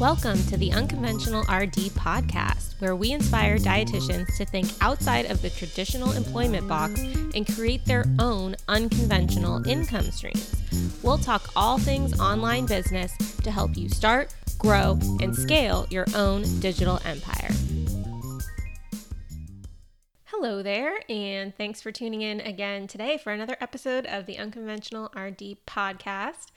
Welcome to the Unconventional RD podcast, where we inspire dietitians to think outside of the traditional employment box and create their own unconventional income streams. We'll talk all things online business to help you start, grow, and scale your own digital empire. Hello there, and thanks for tuning in again today for another episode of the Unconventional RD podcast.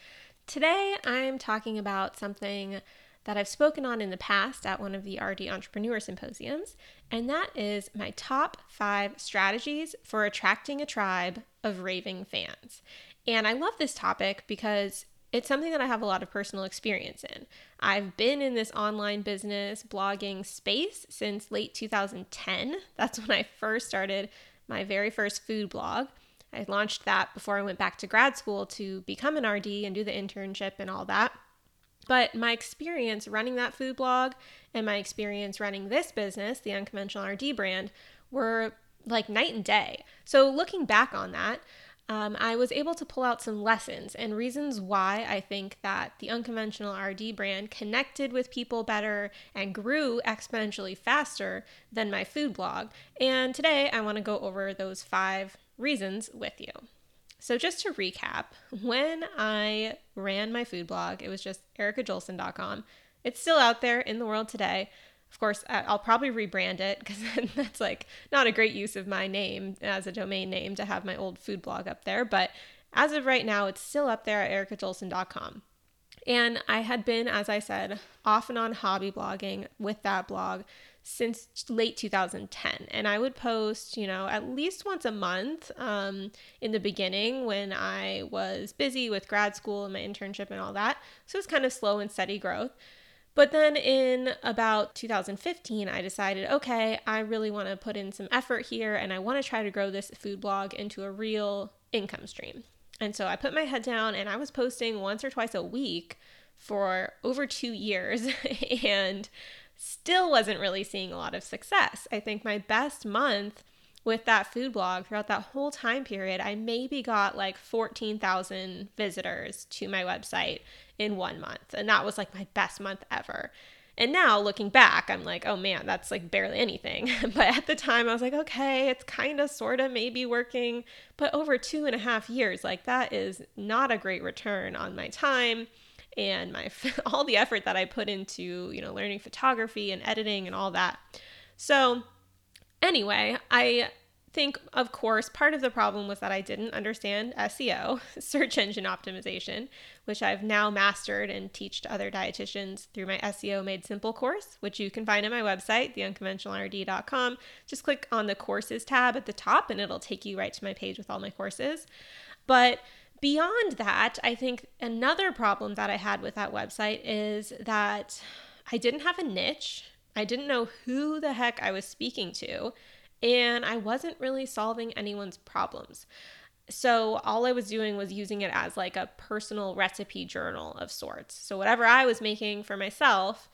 Today, I'm talking about something that I've spoken on in the past at one of the RD Entrepreneur Symposiums, and that is my top five strategies for attracting a tribe of raving fans. And I love this topic because it's something that I have a lot of personal experience in. I've been in this online business blogging space since late 2010. That's when I first started my very first food blog. I launched that before I went back to grad school to become an RD and do the internship and all that. But my experience running that food blog and my experience running this business, the Unconventional RD brand, were like night and day. So looking back on that, um, I was able to pull out some lessons and reasons why I think that the unconventional RD brand connected with people better and grew exponentially faster than my food blog. And today I want to go over those five reasons with you. So, just to recap, when I ran my food blog, it was just ericajulson.com. It's still out there in the world today. Of course, I'll probably rebrand it because that's like not a great use of my name as a domain name to have my old food blog up there. But as of right now, it's still up there at ericajulson.com. And I had been, as I said, off and on hobby blogging with that blog since late 2010. And I would post, you know, at least once a month um, in the beginning when I was busy with grad school and my internship and all that. So it's kind of slow and steady growth. But then in about 2015, I decided, okay, I really want to put in some effort here and I want to try to grow this food blog into a real income stream. And so I put my head down and I was posting once or twice a week for over two years. and still wasn't really seeing a lot of success. I think my best month with that food blog throughout that whole time period, I maybe got like 14,000 visitors to my website in one month. And that was like my best month ever. And now looking back, I'm like, oh man, that's like barely anything. but at the time, I was like, okay, it's kind of sort of maybe working. But over two and a half years, like that is not a great return on my time and my all the effort that I put into, you know, learning photography and editing and all that. So, anyway, I think of course part of the problem was that I didn't understand SEO, search engine optimization, which I've now mastered and teach to other dietitians through my SEO Made Simple course, which you can find on my website, theunconventionalrd.com. Just click on the courses tab at the top and it'll take you right to my page with all my courses. But Beyond that, I think another problem that I had with that website is that I didn't have a niche. I didn't know who the heck I was speaking to, and I wasn't really solving anyone's problems. So all I was doing was using it as like a personal recipe journal of sorts. So whatever I was making for myself,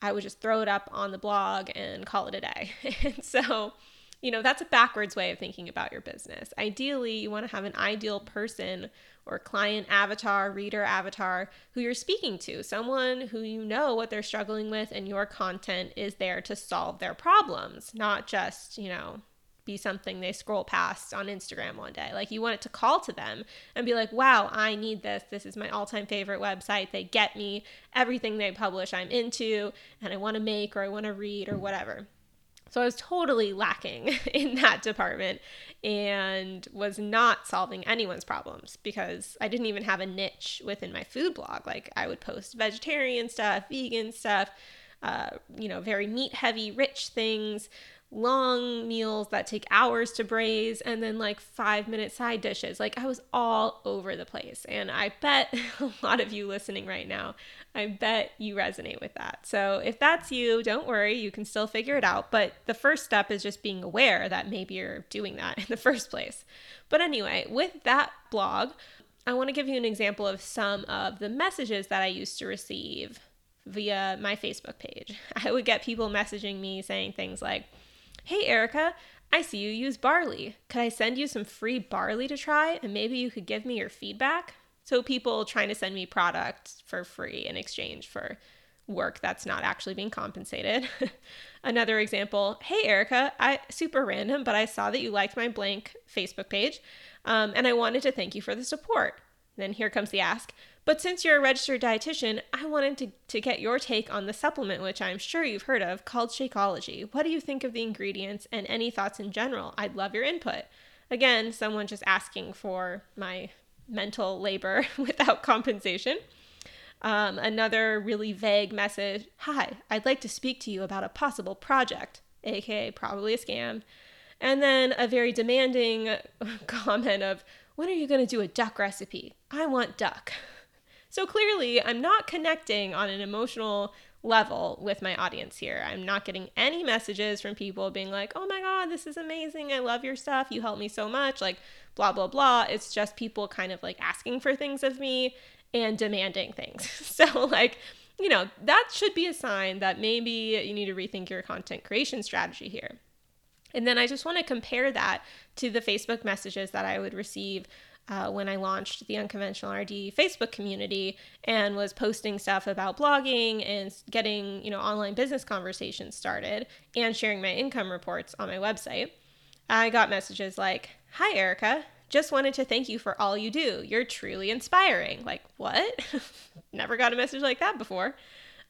I would just throw it up on the blog and call it a day. and so you know, that's a backwards way of thinking about your business. Ideally, you want to have an ideal person or client avatar, reader avatar who you're speaking to, someone who you know what they're struggling with, and your content is there to solve their problems, not just, you know, be something they scroll past on Instagram one day. Like you want it to call to them and be like, wow, I need this. This is my all time favorite website. They get me. Everything they publish, I'm into, and I want to make or I want to read or whatever. So I was totally lacking in that department and was not solving anyone's problems because I didn't even have a niche within my food blog. Like I would post vegetarian stuff, vegan stuff, uh, you know, very meat heavy, rich things, long meals that take hours to braise and then like five minute side dishes. Like I was all over the place. And I bet a lot of you listening right now, I bet you resonate with that. So if that's you, don't worry, you can still figure it out. But the first step is just being aware that maybe you're doing that in the first place. But anyway, with that blog, I want to give you an example of some of the messages that I used to receive via my Facebook page. I would get people messaging me saying things like, Hey, Erica, I see you use barley. Could I send you some free barley to try and maybe you could give me your feedback? So, people trying to send me products for free in exchange for work that's not actually being compensated. Another example, hey Erica, I super random, but I saw that you liked my blank Facebook page, um, and I wanted to thank you for the support. Then here comes the ask. But since you're a registered dietitian, I wanted to, to get your take on the supplement, which I'm sure you've heard of, called Shakeology. What do you think of the ingredients and any thoughts in general? I'd love your input. Again, someone just asking for my mental labor without compensation. Um, another really vague message Hi, I'd like to speak to you about a possible project, aka probably a scam. And then a very demanding comment of, When are you going to do a duck recipe? I want duck. So clearly, I'm not connecting on an emotional level with my audience here. I'm not getting any messages from people being like, oh my God, this is amazing. I love your stuff. You help me so much. Like, blah, blah, blah. It's just people kind of like asking for things of me and demanding things. So, like, you know, that should be a sign that maybe you need to rethink your content creation strategy here. And then I just want to compare that to the Facebook messages that I would receive uh, when I launched the Unconventional RD Facebook community and was posting stuff about blogging and getting, you know, online business conversations started and sharing my income reports on my website. I got messages like, Hi, Erica. Just wanted to thank you for all you do. You're truly inspiring. Like, what? Never got a message like that before.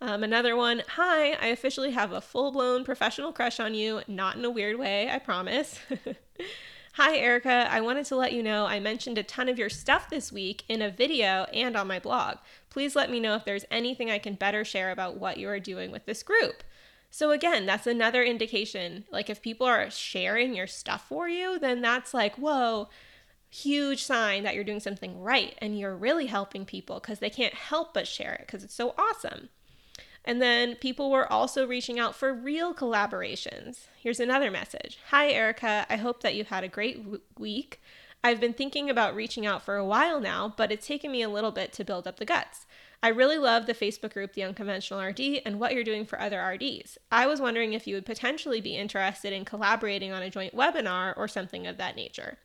Um, another one, hi, I officially have a full blown professional crush on you, not in a weird way, I promise. Hi, Erica. I wanted to let you know I mentioned a ton of your stuff this week in a video and on my blog. Please let me know if there's anything I can better share about what you are doing with this group. So, again, that's another indication. Like, if people are sharing your stuff for you, then that's like, whoa, huge sign that you're doing something right and you're really helping people because they can't help but share it because it's so awesome. And then people were also reaching out for real collaborations. Here's another message Hi, Erica. I hope that you've had a great w- week. I've been thinking about reaching out for a while now, but it's taken me a little bit to build up the guts. I really love the Facebook group, The Unconventional RD, and what you're doing for other RDs. I was wondering if you would potentially be interested in collaborating on a joint webinar or something of that nature.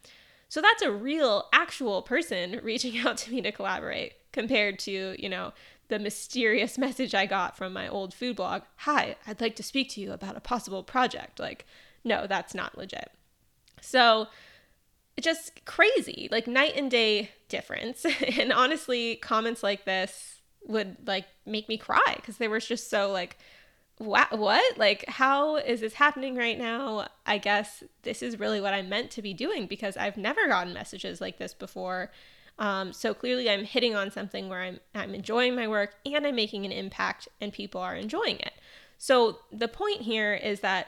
So that's a real, actual person reaching out to me to collaborate compared to, you know, the mysterious message I got from my old food blog Hi, I'd like to speak to you about a possible project. Like, no, that's not legit. So, just crazy, like night and day difference. and honestly, comments like this would like make me cry because they were just so like, what? What? Like, how is this happening right now? I guess this is really what I'm meant to be doing because I've never gotten messages like this before. Um, so clearly, I'm hitting on something where I'm I'm enjoying my work and I'm making an impact, and people are enjoying it. So the point here is that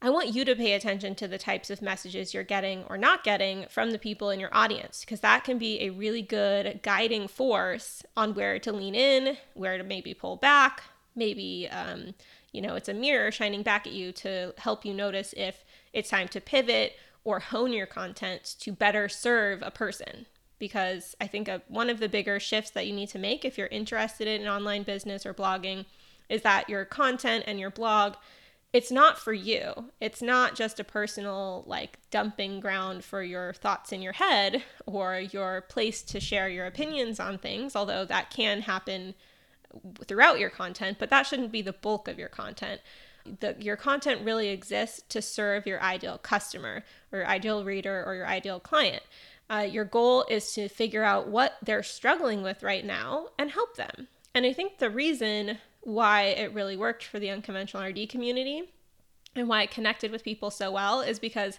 I want you to pay attention to the types of messages you're getting or not getting from the people in your audience, because that can be a really good guiding force on where to lean in, where to maybe pull back. Maybe, um, you know, it's a mirror shining back at you to help you notice if it's time to pivot or hone your content to better serve a person because I think a, one of the bigger shifts that you need to make if you're interested in online business or blogging is that your content and your blog it's not for you. It's not just a personal like dumping ground for your thoughts in your head or your place to share your opinions on things, although that can happen throughout your content, but that shouldn't be the bulk of your content. The, your content really exists to serve your ideal customer or your ideal reader or your ideal client. Uh, your goal is to figure out what they're struggling with right now and help them. And I think the reason why it really worked for the unconventional RD community and why it connected with people so well is because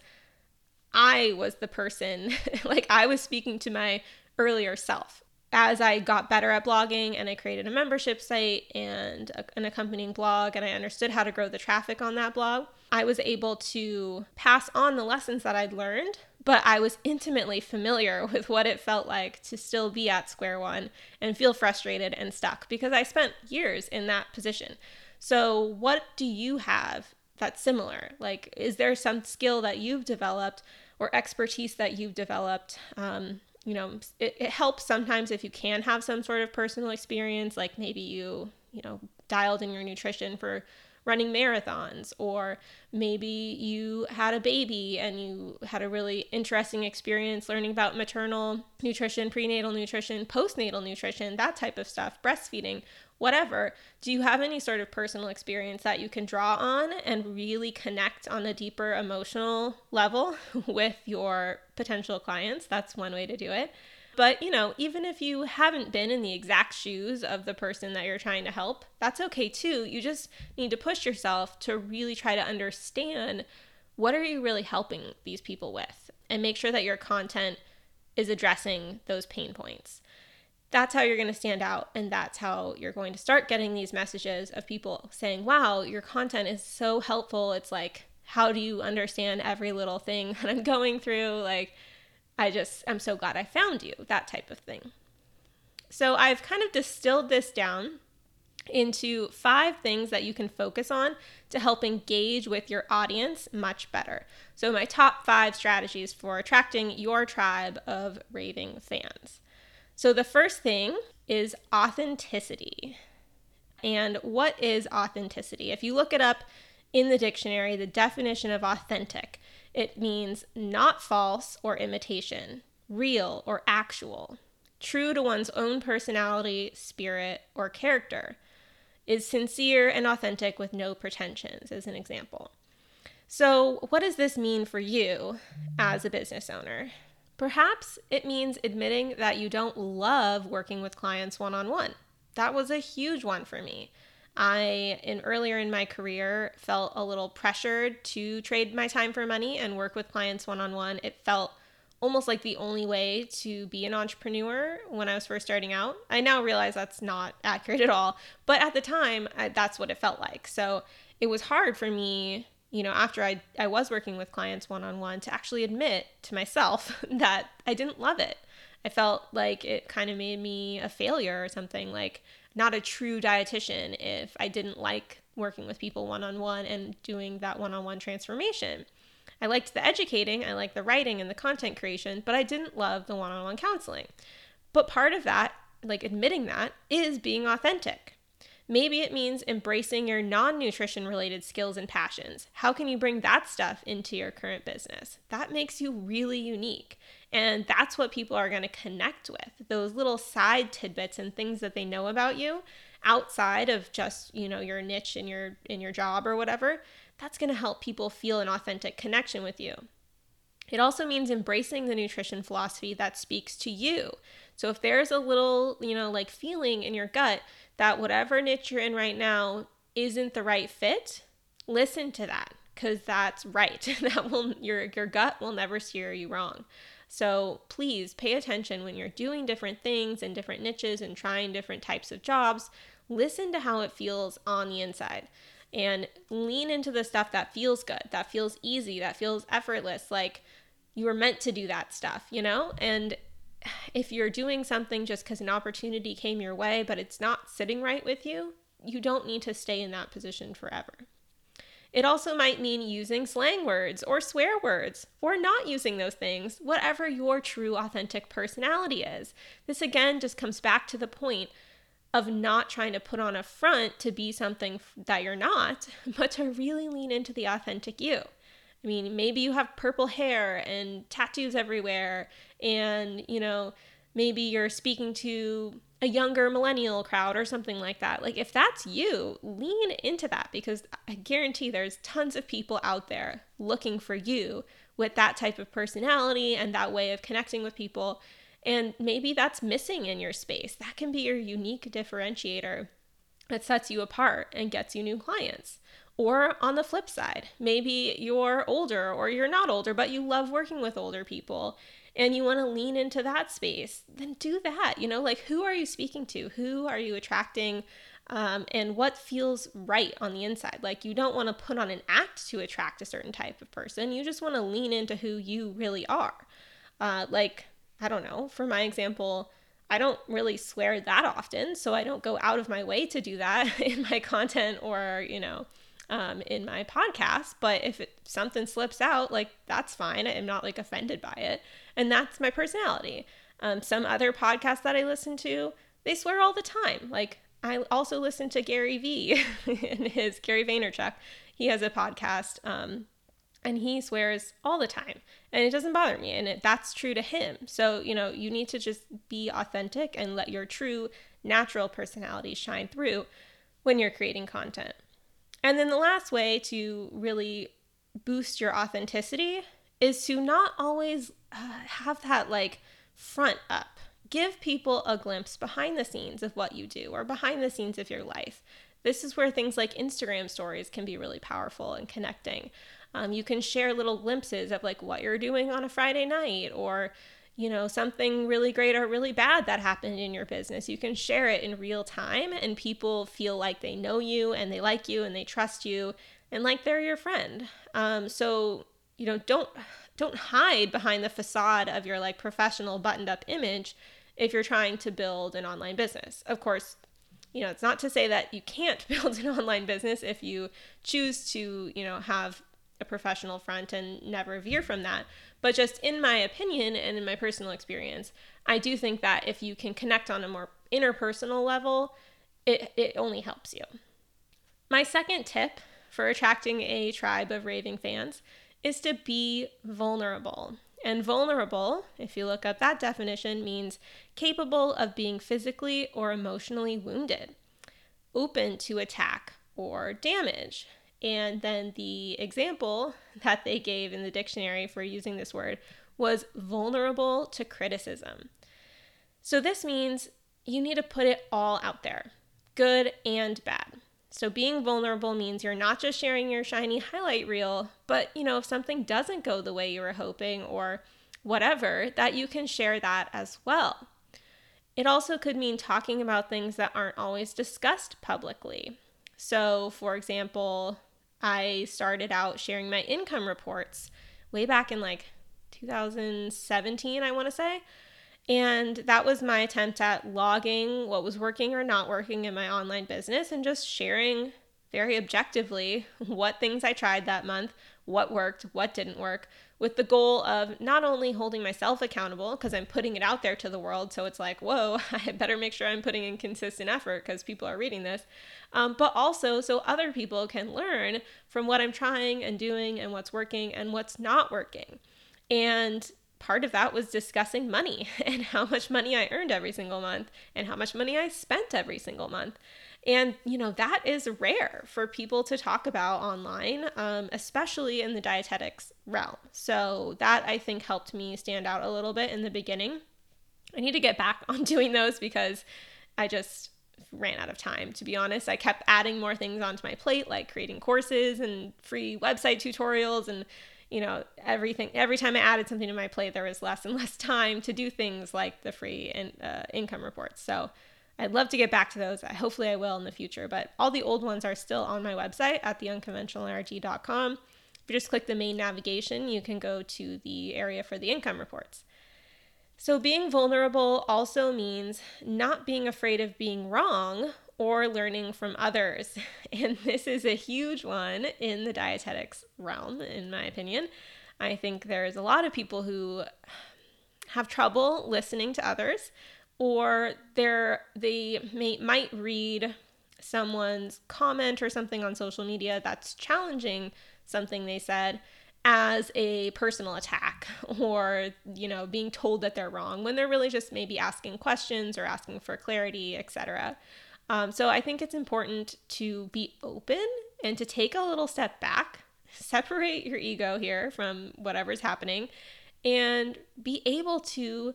I was the person, like, I was speaking to my earlier self. As I got better at blogging and I created a membership site and a, an accompanying blog, and I understood how to grow the traffic on that blog, I was able to pass on the lessons that I'd learned but I was intimately familiar with what it felt like to still be at square one and feel frustrated and stuck because I spent years in that position. So, what do you have that's similar? Like, is there some skill that you've developed or expertise that you've developed? Um, you know, it, it helps sometimes if you can have some sort of personal experience, like maybe you, you know, dialed in your nutrition for running marathons, or maybe you had a baby and you had a really interesting experience learning about maternal nutrition, prenatal nutrition, postnatal nutrition, that type of stuff, breastfeeding, whatever. Do you have any sort of personal experience that you can draw on and really connect on a deeper emotional level with your potential clients? That's one way to do it. But, you know, even if you haven't been in the exact shoes of the person that you're trying to help, that's okay too. You just need to push yourself to really try to understand what are you really helping these people with and make sure that your content is addressing those pain points. That's how you're going to stand out and that's how you're going to start getting these messages of people saying, "Wow, your content is so helpful." It's like, "How do you understand every little thing that I'm going through?" Like I just, I'm so glad I found you, that type of thing. So I've kind of distilled this down into five things that you can focus on to help engage with your audience much better. So, my top five strategies for attracting your tribe of raving fans. So, the first thing is authenticity. And what is authenticity? If you look it up in the dictionary, the definition of authentic it means not false or imitation, real or actual, true to one's own personality, spirit, or character, is sincere and authentic with no pretensions, as an example. So, what does this mean for you as a business owner? Perhaps it means admitting that you don't love working with clients one on one. That was a huge one for me. I, in earlier in my career, felt a little pressured to trade my time for money and work with clients one on one. It felt almost like the only way to be an entrepreneur when I was first starting out. I now realize that's not accurate at all, but at the time, I, that's what it felt like. So it was hard for me, you know, after I, I was working with clients one on one to actually admit to myself that I didn't love it. I felt like it kind of made me a failure or something. Like not a true dietitian if I didn't like working with people one on one and doing that one on one transformation. I liked the educating, I liked the writing and the content creation, but I didn't love the one on one counseling. But part of that, like admitting that, is being authentic. Maybe it means embracing your non nutrition related skills and passions. How can you bring that stuff into your current business? That makes you really unique. And that's what people are going to connect with those little side tidbits and things that they know about you outside of just, you know, your niche in your in your job or whatever. That's going to help people feel an authentic connection with you. It also means embracing the nutrition philosophy that speaks to you. So if there's a little, you know, like feeling in your gut that whatever niche you're in right now isn't the right fit, listen to that because that's right. that will your your gut will never steer you wrong. So please pay attention when you're doing different things in different niches and trying different types of jobs. Listen to how it feels on the inside and lean into the stuff that feels good, that feels easy, that feels effortless. Like you were meant to do that stuff, you know? And if you're doing something just because an opportunity came your way, but it's not sitting right with you, you don't need to stay in that position forever. It also might mean using slang words or swear words, or not using those things, whatever your true authentic personality is. This again just comes back to the point of not trying to put on a front to be something that you're not, but to really lean into the authentic you. I mean, maybe you have purple hair and tattoos everywhere, and you know, maybe you're speaking to a younger millennial crowd or something like that. Like, if that's you, lean into that because I guarantee there's tons of people out there looking for you with that type of personality and that way of connecting with people. And maybe that's missing in your space. That can be your unique differentiator that sets you apart and gets you new clients. Or on the flip side, maybe you're older or you're not older, but you love working with older people and you want to lean into that space, then do that. You know, like who are you speaking to? Who are you attracting? Um, and what feels right on the inside. Like, you don't want to put on an act to attract a certain type of person. You just want to lean into who you really are. Uh, like, I don't know, for my example, I don't really swear that often, so I don't go out of my way to do that in my content or, you know, um, in my podcast. But if it, something slips out, like that's fine. I'm not like offended by it. And that's my personality. Um, some other podcasts that I listen to, they swear all the time. Like, I also listen to Gary Vee and his Gary Vaynerchuk. He has a podcast. Um, and he swears all the time and it doesn't bother me and it, that's true to him so you know you need to just be authentic and let your true natural personality shine through when you're creating content and then the last way to really boost your authenticity is to not always uh, have that like front up give people a glimpse behind the scenes of what you do or behind the scenes of your life this is where things like Instagram stories can be really powerful and connecting. Um, you can share little glimpses of like what you're doing on a Friday night or you know something really great or really bad that happened in your business. You can share it in real time and people feel like they know you and they like you and they trust you and like they're your friend. Um, so you know don't don't hide behind the facade of your like professional buttoned up image if you're trying to build an online business. Of course you know it's not to say that you can't build an online business if you choose to you know have a professional front and never veer from that. But just in my opinion and in my personal experience, I do think that if you can connect on a more interpersonal level, it, it only helps you. My second tip for attracting a tribe of raving fans is to be vulnerable. And vulnerable, if you look up that definition, means capable of being physically or emotionally wounded, open to attack or damage, and then the example that they gave in the dictionary for using this word was vulnerable to criticism. So this means you need to put it all out there, good and bad. So being vulnerable means you're not just sharing your shiny highlight reel, but you know, if something doesn't go the way you were hoping or whatever, that you can share that as well. It also could mean talking about things that aren't always discussed publicly. So, for example, I started out sharing my income reports way back in like 2017, I want to say. And that was my attempt at logging what was working or not working in my online business and just sharing very objectively what things I tried that month, what worked, what didn't work, with the goal of not only holding myself accountable because I'm putting it out there to the world. So it's like, whoa, I better make sure I'm putting in consistent effort because people are reading this. Um, but also so other people can learn from what I'm trying and doing and what's working and what's not working. And part of that was discussing money and how much money I earned every single month and how much money I spent every single month. And, you know, that is rare for people to talk about online, um, especially in the dietetics realm. So that I think helped me stand out a little bit in the beginning. I need to get back on doing those because I just ran out of time, to be honest. I kept adding more things onto my plate, like creating courses and free website tutorials and you know everything every time i added something to my plate there was less and less time to do things like the free in, uh, income reports so I'd love to get back to those. Hopefully, I will in the future. But all the old ones are still on my website at theunconventionalrd.com. If you just click the main navigation, you can go to the area for the income reports. So, being vulnerable also means not being afraid of being wrong or learning from others. And this is a huge one in the dietetics realm, in my opinion. I think there's a lot of people who have trouble listening to others or they're they may might read someone's comment or something on social media that's challenging something they said as a personal attack or you know being told that they're wrong when they're really just maybe asking questions or asking for clarity etc um, so i think it's important to be open and to take a little step back separate your ego here from whatever's happening and be able to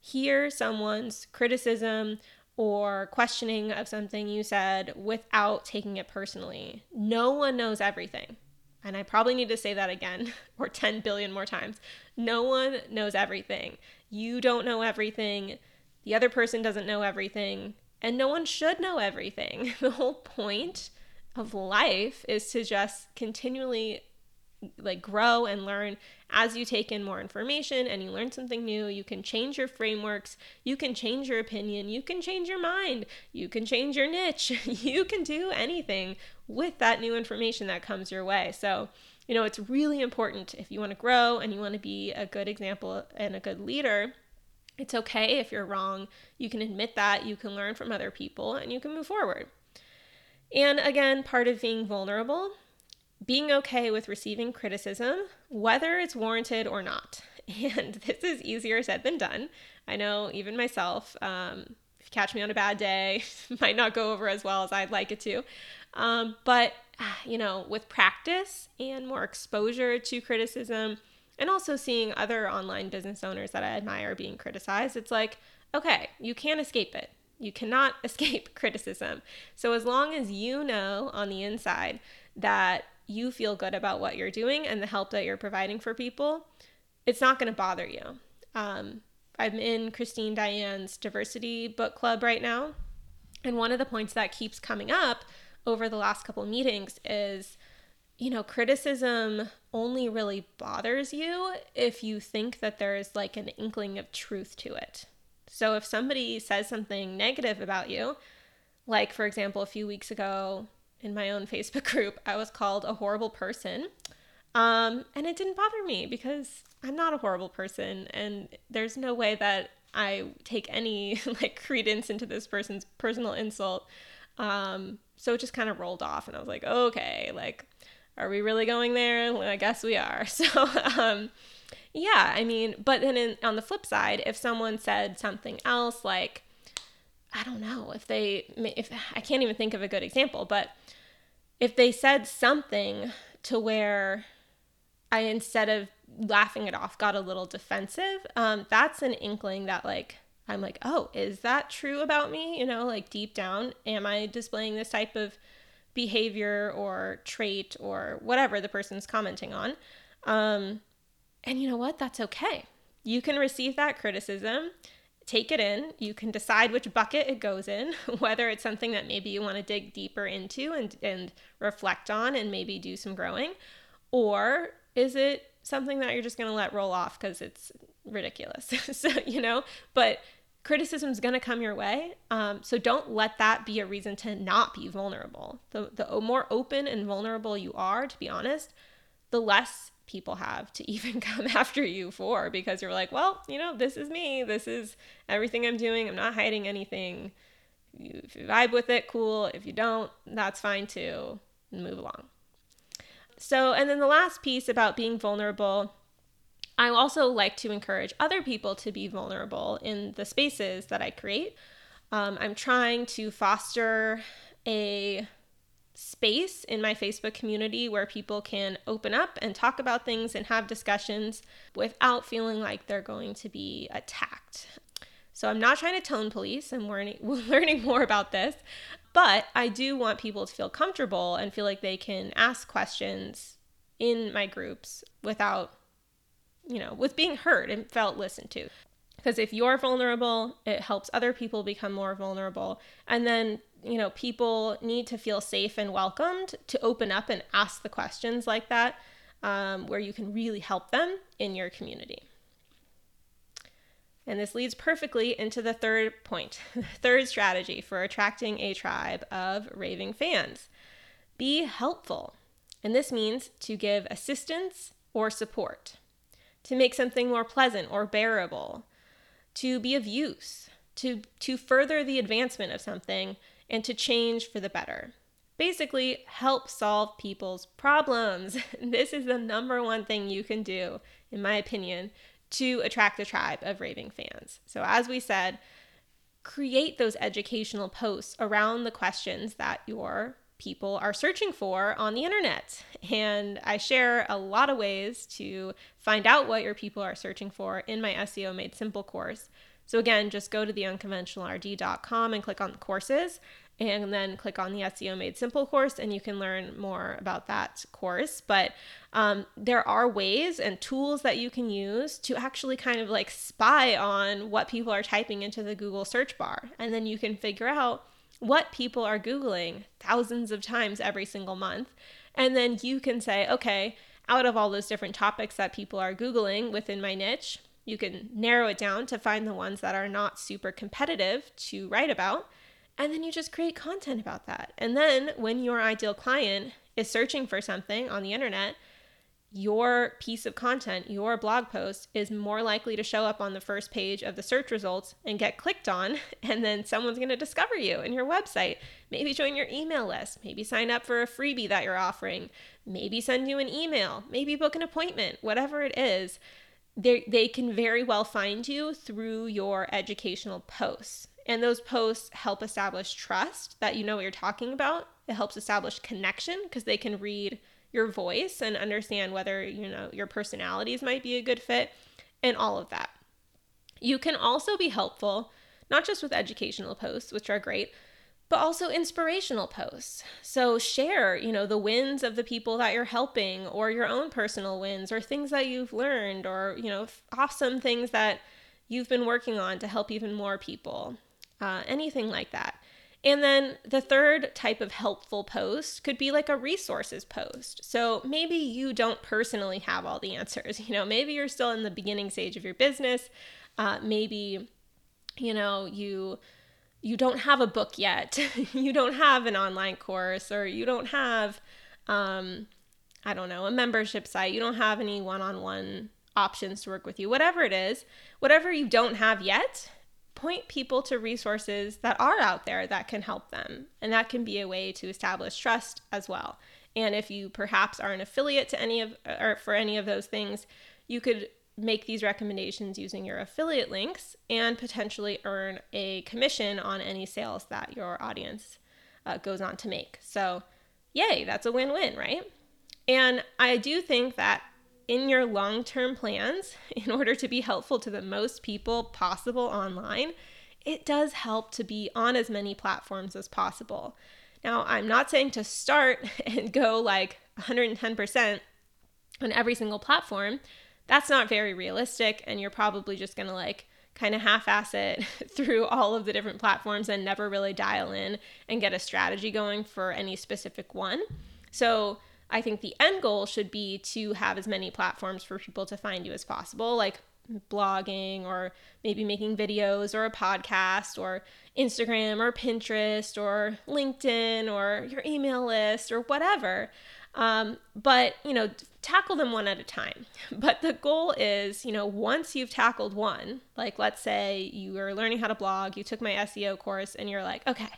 hear someone's criticism or questioning of something you said without taking it personally. No one knows everything. And I probably need to say that again or 10 billion more times. No one knows everything. You don't know everything. The other person doesn't know everything. And no one should know everything. The whole point of life is to just continually like grow and learn. As you take in more information and you learn something new you can change your frameworks. You can change your opinion. You can change your mind. You can change your niche. You can do anything with that new information that comes your way. So you know it's really important if you want to grow and you want to be a good example and a good leader It's okay if you're wrong. You can admit that, you can learn from other people, and you can move forward. And again, part of being vulnerable, being okay with receiving criticism, whether it's warranted or not. And this is easier said than done. I know even myself, um, if you catch me on a bad day, might not go over as well as I'd like it to. Um, but, you know, with practice and more exposure to criticism, and also seeing other online business owners that I admire being criticized, it's like, okay, you can't escape it. You cannot escape criticism. So as long as you know on the inside that you feel good about what you're doing and the help that you're providing for people, it's not going to bother you. Um, I'm in Christine Diane's diversity book club right now. And one of the points that keeps coming up over the last couple meetings is you know, criticism only really bothers you if you think that there's like an inkling of truth to it. So if somebody says something negative about you, like for example, a few weeks ago in my own Facebook group, I was called a horrible person. Um, and it didn't bother me because I'm not a horrible person and there's no way that I take any like credence into this person's personal insult. Um, so it just kind of rolled off and I was like, okay, like are we really going there? I guess we are. So, um, yeah, I mean, but then in, on the flip side, if someone said something else, like, I don't know, if they, if I can't even think of a good example, but if they said something to where I, instead of laughing it off, got a little defensive, um, that's an inkling that, like, I'm like, oh, is that true about me? You know, like deep down, am I displaying this type of behavior or trait or whatever the person's commenting on. Um, and you know what? That's okay. You can receive that criticism, take it in. You can decide which bucket it goes in, whether it's something that maybe you want to dig deeper into and, and reflect on and maybe do some growing, or is it something that you're just going to let roll off because it's ridiculous? so, you know, but criticism is going to come your way. Um, so don't let that be a reason to not be vulnerable. The, the more open and vulnerable you are, to be honest, the less people have to even come after you for because you're like, well, you know, this is me. This is everything I'm doing. I'm not hiding anything. If you vibe with it, cool. If you don't, that's fine too. Move along. So, and then the last piece about being vulnerable I also like to encourage other people to be vulnerable in the spaces that I create. Um, I'm trying to foster a space in my Facebook community where people can open up and talk about things and have discussions without feeling like they're going to be attacked. So I'm not trying to tone police. I'm learning learning more about this, but I do want people to feel comfortable and feel like they can ask questions in my groups without you know, with being heard and felt listened to. Because if you're vulnerable, it helps other people become more vulnerable. And then, you know, people need to feel safe and welcomed to open up and ask the questions like that, um, where you can really help them in your community. And this leads perfectly into the third third strategy for attracting a tribe of raving fans. Be helpful. And this means to give assistance or support to make something more pleasant or bearable, to be of use, to, to further the advancement of something, and to change for the better. Basically, help solve people's problems. this is the number one thing you can do, in my opinion, to attract a tribe of raving fans. So, as we said, create those educational posts around the questions that your people are searching for on the internet. And I share a lot of ways to find out what your people are searching for in my SEO Made Simple course. So, again, just go to theunconventionalrd.com and click on the courses, and then click on the SEO Made Simple course, and you can learn more about that course. But um, there are ways and tools that you can use to actually kind of like spy on what people are typing into the Google search bar. And then you can figure out what people are Googling thousands of times every single month. And then you can say, okay, out of all those different topics that people are Googling within my niche, you can narrow it down to find the ones that are not super competitive to write about. And then you just create content about that. And then when your ideal client is searching for something on the internet, your piece of content, your blog post, is more likely to show up on the first page of the search results and get clicked on. And then someone's going to discover you and your website. Maybe join your email list. Maybe sign up for a freebie that you're offering. Maybe send you an email. Maybe book an appointment. Whatever it is, they, they can very well find you through your educational posts. And those posts help establish trust that you know what you're talking about. It helps establish connection because they can read your voice and understand whether, you know, your personalities might be a good fit and all of that. You can also be helpful, not just with educational posts, which are great, but also inspirational posts. So share, you know, the wins of the people that you're helping or your own personal wins or things that you've learned or, you know, awesome things that you've been working on to help even more people. Uh, anything like that. And then the third type of helpful post could be like a resources post. So maybe you don't personally have all the answers. You know, maybe you're still in the beginning stage of your business. Uh, maybe, you know, you you don't have a book yet. you don't have an online course, or you don't have, um, I don't know, a membership site. You don't have any one-on-one options to work with you. Whatever it is, whatever you don't have yet point people to resources that are out there that can help them. And that can be a way to establish trust as well. And if you perhaps are an affiliate to any of or for any of those things, you could make these recommendations using your affiliate links and potentially earn a commission on any sales that your audience uh, goes on to make. So, yay, that's a win win, right? And I do think that in your long term plans, in order to be helpful to the most people possible online, it does help to be on as many platforms as possible. Now, I'm not saying to start and go like 110% on every single platform. That's not very realistic, and you're probably just gonna like kind of half ass it through all of the different platforms and never really dial in and get a strategy going for any specific one. So, I think the end goal should be to have as many platforms for people to find you as possible, like blogging or maybe making videos or a podcast or Instagram or Pinterest or LinkedIn or your email list or whatever. Um, but, you know, tackle them one at a time. But the goal is, you know, once you've tackled one, like let's say you are learning how to blog, you took my SEO course, and you're like, okay,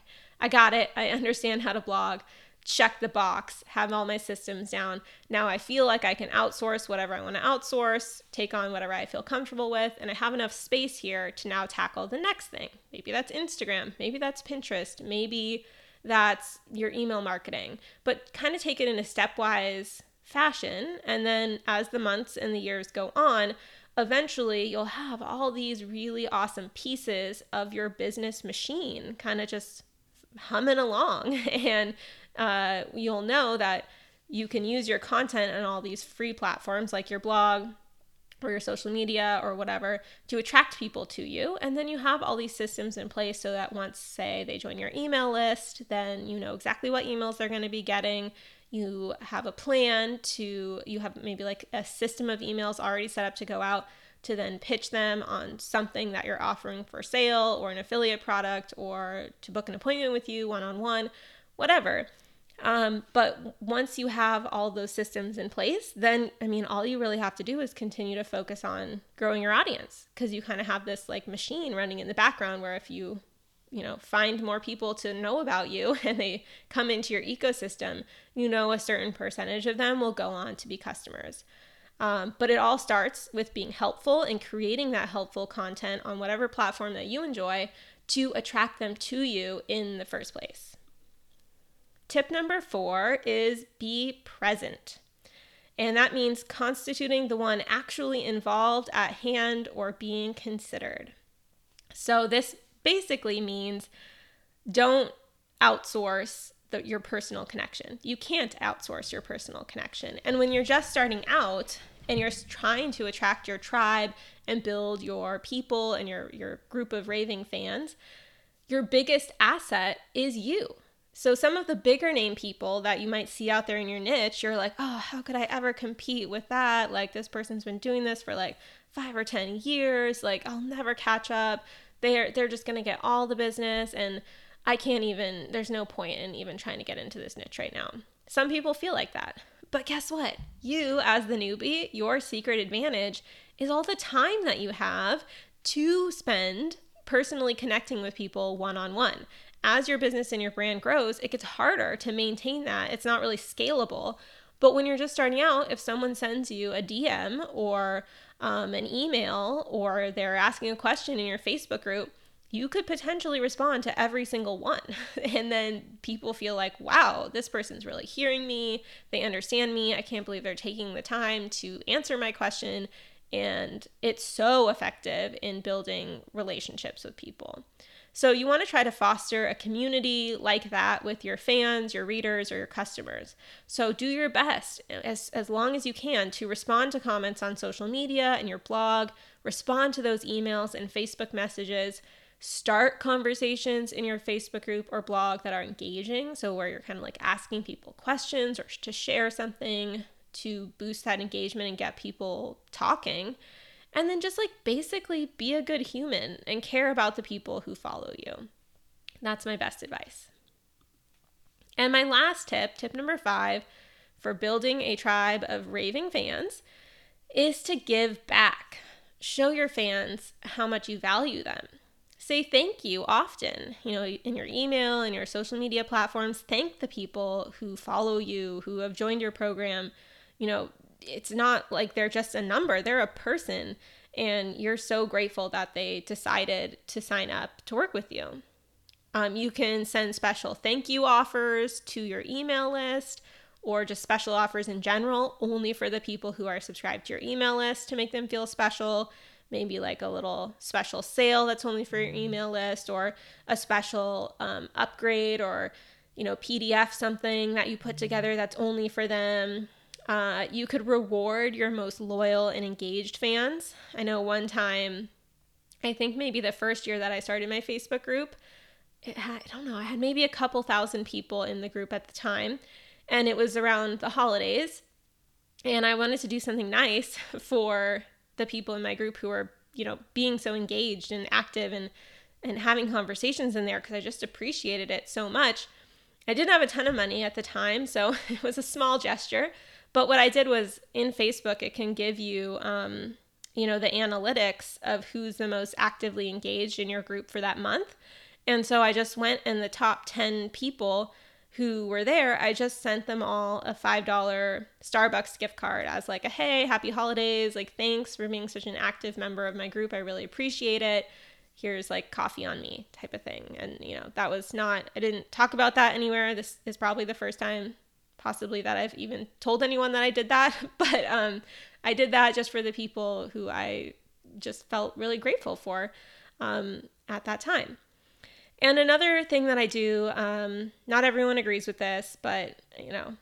I got it. I understand how to blog check the box, have all my systems down. Now I feel like I can outsource whatever I want to outsource, take on whatever I feel comfortable with, and I have enough space here to now tackle the next thing. Maybe that's Instagram, maybe that's Pinterest, maybe that's your email marketing, but kind of take it in a stepwise fashion. And then as the months and the years go on, eventually you'll have all these really awesome pieces of your business machine kind of just humming along. And uh, you'll know that you can use your content on all these free platforms like your blog or your social media or whatever to attract people to you. And then you have all these systems in place so that once, say, they join your email list, then you know exactly what emails they're going to be getting. You have a plan to, you have maybe like a system of emails already set up to go out to then pitch them on something that you're offering for sale or an affiliate product or to book an appointment with you one on one, whatever. Um, but once you have all those systems in place, then I mean, all you really have to do is continue to focus on growing your audience because you kind of have this like machine running in the background where if you, you know, find more people to know about you and they come into your ecosystem, you know, a certain percentage of them will go on to be customers. Um, but it all starts with being helpful and creating that helpful content on whatever platform that you enjoy to attract them to you in the first place. Tip number four is be present. And that means constituting the one actually involved at hand or being considered. So, this basically means don't outsource the, your personal connection. You can't outsource your personal connection. And when you're just starting out and you're trying to attract your tribe and build your people and your, your group of raving fans, your biggest asset is you. So, some of the bigger name people that you might see out there in your niche, you're like, oh, how could I ever compete with that? Like, this person's been doing this for like five or 10 years. Like, I'll never catch up. They're, they're just going to get all the business. And I can't even, there's no point in even trying to get into this niche right now. Some people feel like that. But guess what? You, as the newbie, your secret advantage is all the time that you have to spend personally connecting with people one on one. As your business and your brand grows, it gets harder to maintain that. It's not really scalable. But when you're just starting out, if someone sends you a DM or um, an email or they're asking a question in your Facebook group, you could potentially respond to every single one. And then people feel like, wow, this person's really hearing me. They understand me. I can't believe they're taking the time to answer my question. And it's so effective in building relationships with people. So, you want to try to foster a community like that with your fans, your readers, or your customers. So, do your best as, as long as you can to respond to comments on social media and your blog, respond to those emails and Facebook messages start conversations in your Facebook group or blog that are engaging. So, where you're kind of like asking people questions or to share something to boost that engagement and get people talking. And then just like basically be a good human and care about the people who follow you. That's my best advice. And my last tip, tip number five, for building a tribe of raving fans is to give back. Show your fans how much you value them say thank you often, you know, in your email and your social media platforms. Thank the people who follow you, who have joined your program. You know, it's not like they're just a number, they're a person. And you're so grateful that they decided to sign up to work with you. Um, you can send special thank you offers to your email list or just special offers in general, only for the people who are subscribed to your email list to make them feel special maybe like a little special sale that's only for your email list or a special um, upgrade or you know pdf something that you put together that's only for them uh, you could reward your most loyal and engaged fans i know one time i think maybe the first year that i started my facebook group had, i don't know i had maybe a couple thousand people in the group at the time and it was around the holidays and i wanted to do something nice for the people in my group who were, you know, being so engaged and active and and having conversations in there because I just appreciated it so much. I didn't have a ton of money at the time, so it was a small gesture. But what I did was in Facebook, it can give you, um, you know, the analytics of who's the most actively engaged in your group for that month. And so I just went and the top 10 people who were there, I just sent them all a $5 Starbucks gift card as like a hey, happy holidays, like thanks for being such an active member of my group. I really appreciate it. Here's like coffee on me type of thing. And you know, that was not I didn't talk about that anywhere. This is probably the first time possibly that I've even told anyone that I did that, but um I did that just for the people who I just felt really grateful for um, at that time. And another thing that I do, um, not everyone agrees with this, but you know,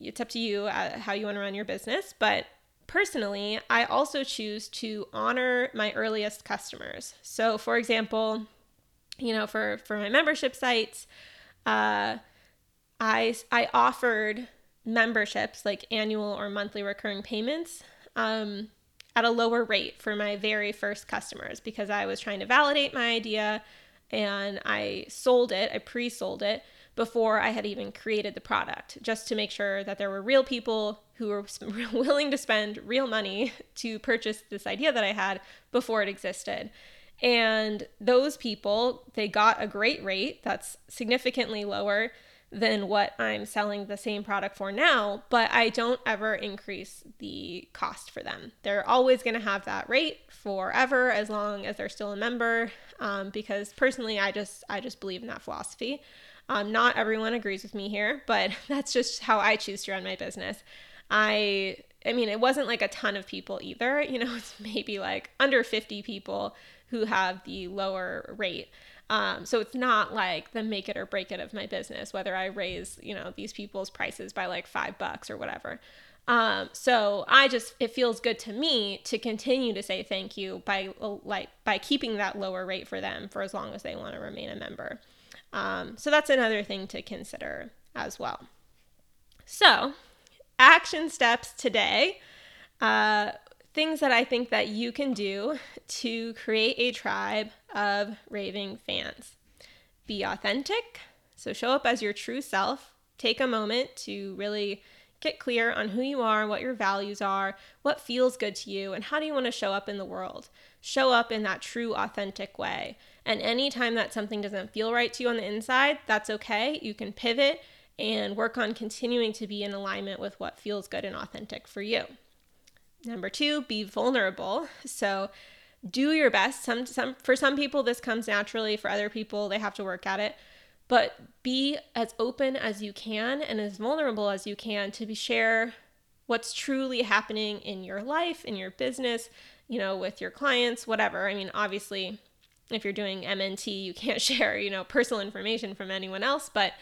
it's up to you uh, how you want to run your business. But personally, I also choose to honor my earliest customers. So, for example, you know, for for my membership sites, uh, I I offered memberships like annual or monthly recurring payments um, at a lower rate for my very first customers because I was trying to validate my idea and I sold it, I pre sold it before I had even created the product, just to make sure that there were real people who were willing to spend real money to purchase this idea that I had before it existed. And those people, they got a great rate that's significantly lower than what I'm selling the same product for now, but I don't ever increase the cost for them. They're always going to have that rate forever as long as they're still a member um, because personally I just I just believe in that philosophy. Um, not everyone agrees with me here, but that's just how I choose to run my business. I I mean, it wasn't like a ton of people either. You know, it's maybe like under 50 people who have the lower rate. Um, so it's not like the make it or break it of my business, whether I raise, you know, these people's prices by like five bucks or whatever. Um, so I just it feels good to me to continue to say thank you by like by keeping that lower rate for them for as long as they want to remain a member. Um, so that's another thing to consider as well. So action steps today. Uh, things that I think that you can do to create a tribe of raving fans. Be authentic, so show up as your true self. Take a moment to really Get clear on who you are, what your values are, what feels good to you, and how do you want to show up in the world. Show up in that true, authentic way. And anytime that something doesn't feel right to you on the inside, that's okay. You can pivot and work on continuing to be in alignment with what feels good and authentic for you. Number two, be vulnerable. So, do your best. Some, some, for some people, this comes naturally. For other people, they have to work at it. But be as open as you can and as vulnerable as you can to be share what's truly happening in your life, in your business, you know, with your clients, whatever. I mean, obviously, if you're doing MNT, you can't share, you know, personal information from anyone else, but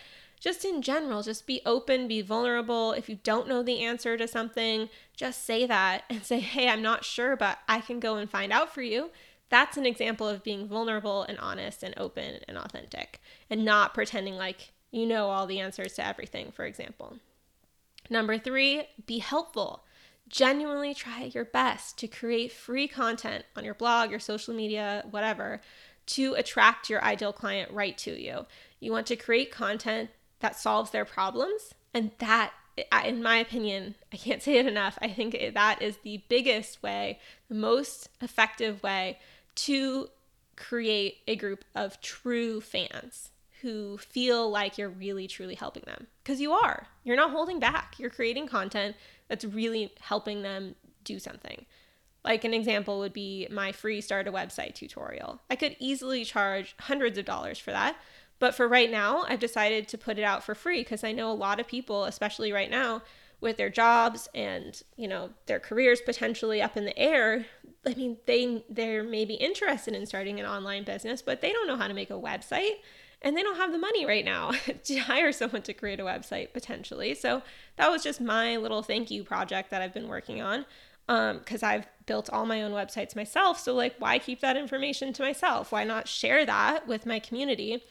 just in general, just be open, be vulnerable. If you don't know the answer to something, just say that and say, hey, I'm not sure, but I can go and find out for you. That's an example of being vulnerable and honest and open and authentic and not pretending like you know all the answers to everything, for example. Number three, be helpful. Genuinely try your best to create free content on your blog, your social media, whatever, to attract your ideal client right to you. You want to create content that solves their problems. And that, in my opinion, I can't say it enough. I think that is the biggest way, the most effective way to create a group of true fans who feel like you're really, truly helping them. Because you are. You're not holding back. You're creating content that's really helping them do something. Like an example would be my free start a website tutorial. I could easily charge hundreds of dollars for that, but for right now, I've decided to put it out for free because I know a lot of people, especially right now, with their jobs and you know their careers potentially up in the air i mean they they're maybe interested in starting an online business but they don't know how to make a website and they don't have the money right now to hire someone to create a website potentially so that was just my little thank you project that i've been working on because um, I've built all my own websites myself. So, like, why keep that information to myself? Why not share that with my community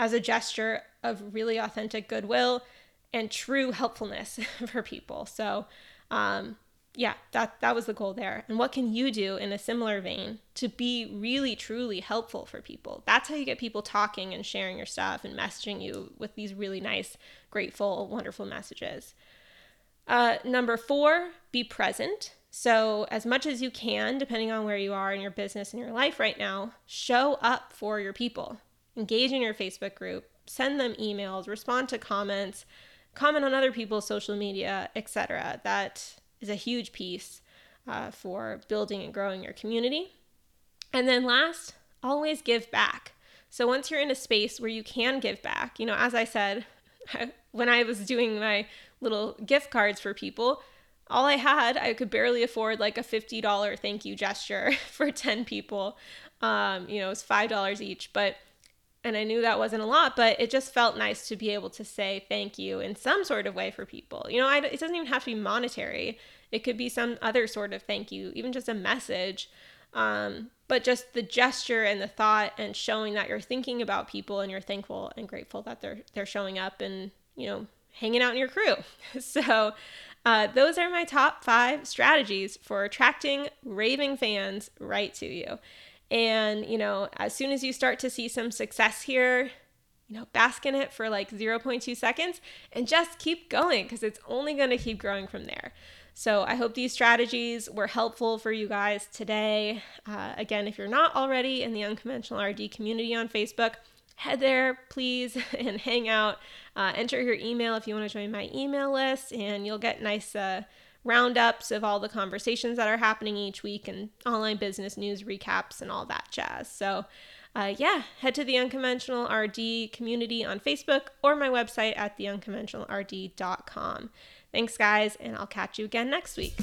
as a gesture of really authentic goodwill and true helpfulness for people. So, um, yeah, that that was the goal there. And what can you do in a similar vein to be really truly helpful for people? That's how you get people talking and sharing your stuff and messaging you with these really nice, grateful, wonderful messages. Uh, number four, be present. So, as much as you can, depending on where you are in your business and your life right now, show up for your people engage in your Facebook group, send them emails, respond to comments, comment on other people's social media, etc. That is a huge piece uh, for building and growing your community. And then last, always give back. So once you're in a space where you can give back, you know, as I said, when I was doing my little gift cards for people, all I had, I could barely afford like a $50 thank you gesture for 10 people. Um, you know, it was $5 each, but and I knew that wasn't a lot, but it just felt nice to be able to say thank you in some sort of way for people. You know, I, it doesn't even have to be monetary, it could be some other sort of thank you, even just a message. Um, but just the gesture and the thought and showing that you're thinking about people and you're thankful and grateful that they're they're showing up and you know hanging out in your crew. so uh, those are my top five strategies for attracting raving fans right to you. And, you know, as soon as you start to see some success here, you know, bask in it for like 0.2 seconds and just keep going because it's only going to keep growing from there. So I hope these strategies were helpful for you guys today. Uh, again, if you're not already in the Unconventional RD community on Facebook, head there, please, and hang out. Uh, enter your email if you want to join my email list, and you'll get nice. Uh, roundups of all the conversations that are happening each week and online business news recaps and all that jazz. So, uh, yeah, head to the Unconventional RD community on Facebook or my website at theunconventionalrd.com. Thanks, guys, and I'll catch you again next week.